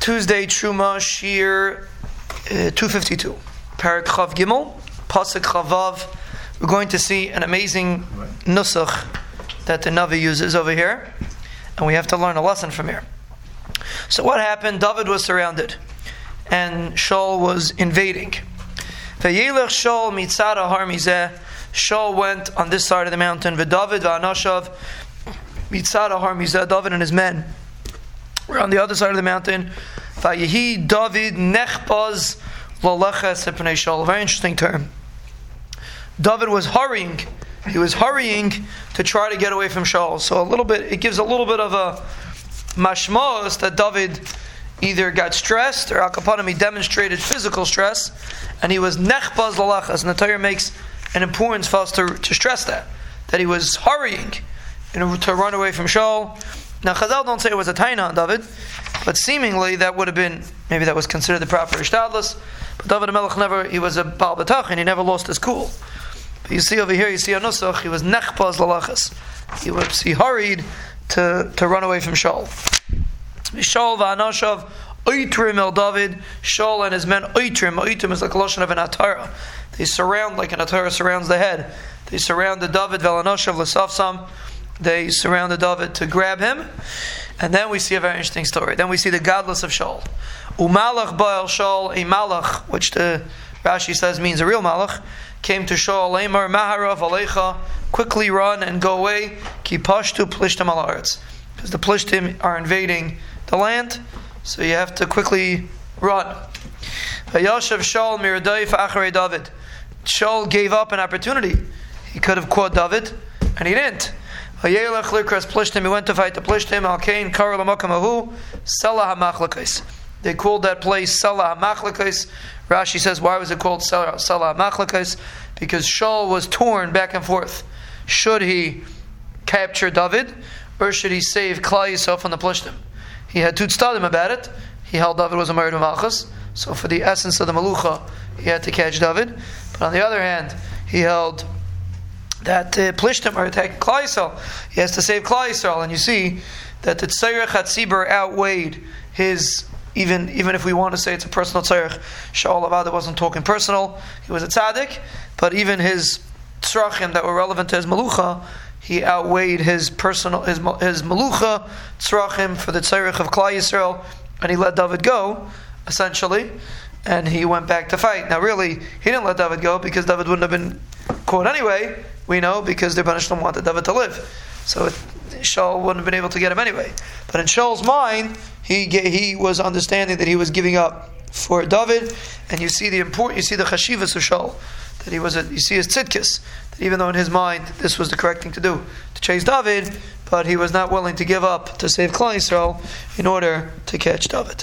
Tuesday Truma Shir uh, 252. Parak Chav Gimel, Pasuk Chavav. We're going to see an amazing nusach that the Navi uses over here, and we have to learn a lesson from here. So what happened? David was surrounded, and Shaul was invading. Vayelech Shaul mitzara har mizeh. Shaul went on this side of the mountain. V'David v'Anashav mitzara har mizeh. David and his men were on the other side of the mountain. Vayehi David nechpaz laleches. Very interesting term. David was hurrying. He was hurrying to try to get away from Shaul. So a little bit, it gives a little bit of a mashmos that David either got stressed or akapanim he demonstrated physical stress, and he was nechbaz lalachas. And the Torah makes an importance for us to, to stress that that he was hurrying to run away from Shaul. Now Chazal don't say it was a taina on David, but seemingly that would have been maybe that was considered the proper ishtadlus. But David Melech never he was a bal and he never lost his cool. But you see over here, you see a nusach, he was nechbaz lalachas. He was he hurried to, to run away from Shaul. Shaul v'anashav oitrim el David. Shaul and his men oitrim. Oitrim is like a of an atara. They surround like an atara surrounds the head. They surrounded David v'anashav l'safsam. They surrounded David to grab him. And then we see a very interesting story. Then we see the gadlus of Shaul. Umalach ba'al Shaul, a malach, which the Rashi says means a real malach, came to Shaul, Lamar Maharav Alecha, quickly run and go away, ki pashtu plishtim al Because the plishtim are invading the land, so you have to quickly run. Vayashav Shaul miradayif acharei David. Shaul gave up an opportunity. He could have caught David, and he didn't. Vayelech likras plishtim. He went to fight the plishtim. Al kain lamakamahu selah hamachlekais. They called that place Salah Machlekes. Rashi says, why was it called Salah Machlekes? Because Shaul was torn back and forth. Should he capture David, or should he save Klal Yisrael from the Plishtim? He had two tzadim about it. He held David was a mored b'Malchus. So for the essence of the Malucha, he had to catch David. But on the other hand, he held that uh, Plishtim are attacking Klal Yisrael. He has to save Klal Yisrael. And you see that the Tzairach Hatzibur outweighed his even even if we want to say it's a personal tzarech, Shaul Avada wasn't talking personal. He was a tzaddik, but even his tzrachim that were relevant to his malucha, he outweighed his personal his his malucha tzrachim for the tzarech of Klal Yisrael, and he let David go, essentially, and he went back to fight. Now, really, he didn't let David go because David wouldn't have been caught anyway. We know because the Banishlam wanted David to live, so it, Shaul wouldn't have been able to get him anyway. But in Shaul's mind, he he was understanding that he was giving up for David, and you see the important, you see the chashivas of Shaul, that he was a, you see his tzidkis, that even though in his mind this was the correct thing to do, to chase David, but he was not willing to give up to save Klal Yisrael in order to catch David.